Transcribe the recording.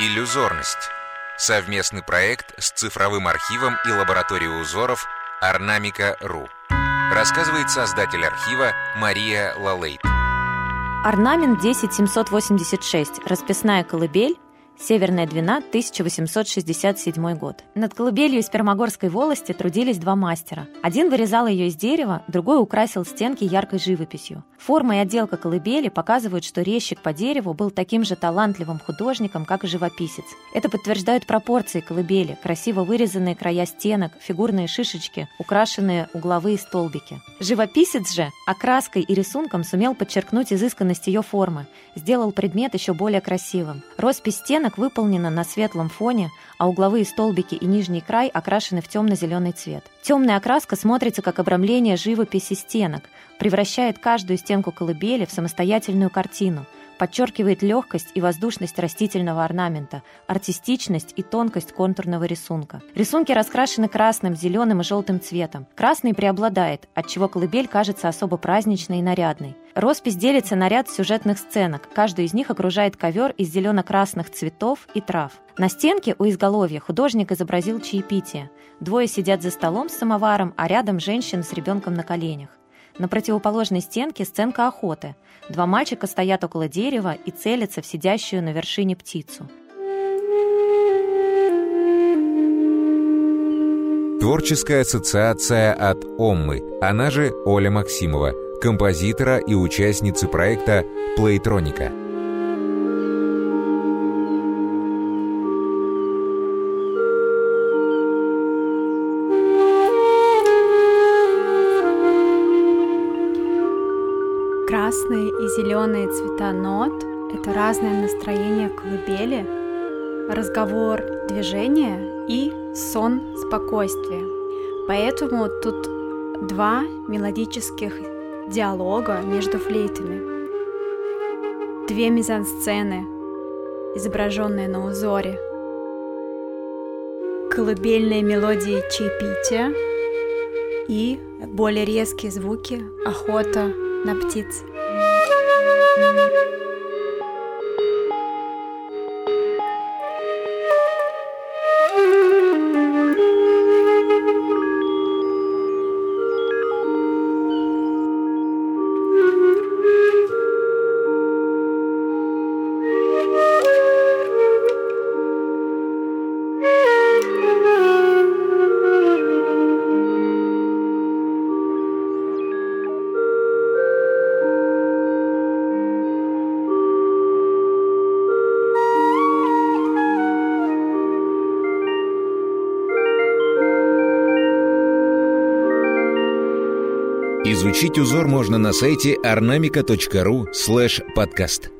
Иллюзорность. Совместный проект с цифровым архивом и лабораторией узоров Орнамика.ру. Рассказывает создатель архива Мария Лалейт. Орнамент 10786. Расписная колыбель Северная Двина, 1867 год. Над колыбелью Пермогорской волости трудились два мастера. Один вырезал ее из дерева, другой украсил стенки яркой живописью. Форма и отделка колыбели показывают, что резчик по дереву был таким же талантливым художником, как и живописец. Это подтверждают пропорции колыбели, красиво вырезанные края стенок, фигурные шишечки, украшенные угловые столбики. Живописец же окраской и рисунком сумел подчеркнуть изысканность ее формы, сделал предмет еще более красивым. Роспись стенок Рисунок выполнена на светлом фоне, а угловые столбики и нижний край окрашены в темно-зеленый цвет. Темная окраска смотрится как обрамление живописи стенок, превращает каждую стенку колыбели в самостоятельную картину – подчеркивает легкость и воздушность растительного орнамента, артистичность и тонкость контурного рисунка. Рисунки раскрашены красным, зеленым и желтым цветом. Красный преобладает, отчего колыбель кажется особо праздничной и нарядной. Роспись делится на ряд сюжетных сценок. Каждую из них окружает ковер из зелено-красных цветов и трав. На стенке у изголовья художник изобразил чаепитие. Двое сидят за столом с самоваром, а рядом женщина с ребенком на коленях. На противоположной стенке сценка охоты. Два мальчика стоят около дерева и целятся в сидящую на вершине птицу. Творческая ассоциация от Оммы, она же Оля Максимова, композитора и участницы проекта «Плейтроника». Красные и зеленые цвета нот – это разное настроение колыбели, разговор – движение и сон – спокойствие. Поэтому тут два мелодических диалога между флейтами. Две мизансцены, изображенные на узоре. Колыбельные мелодии чаепития и более резкие звуки охота на птиц. Изучить узор можно на сайте ornamica.ru слэш подкаст.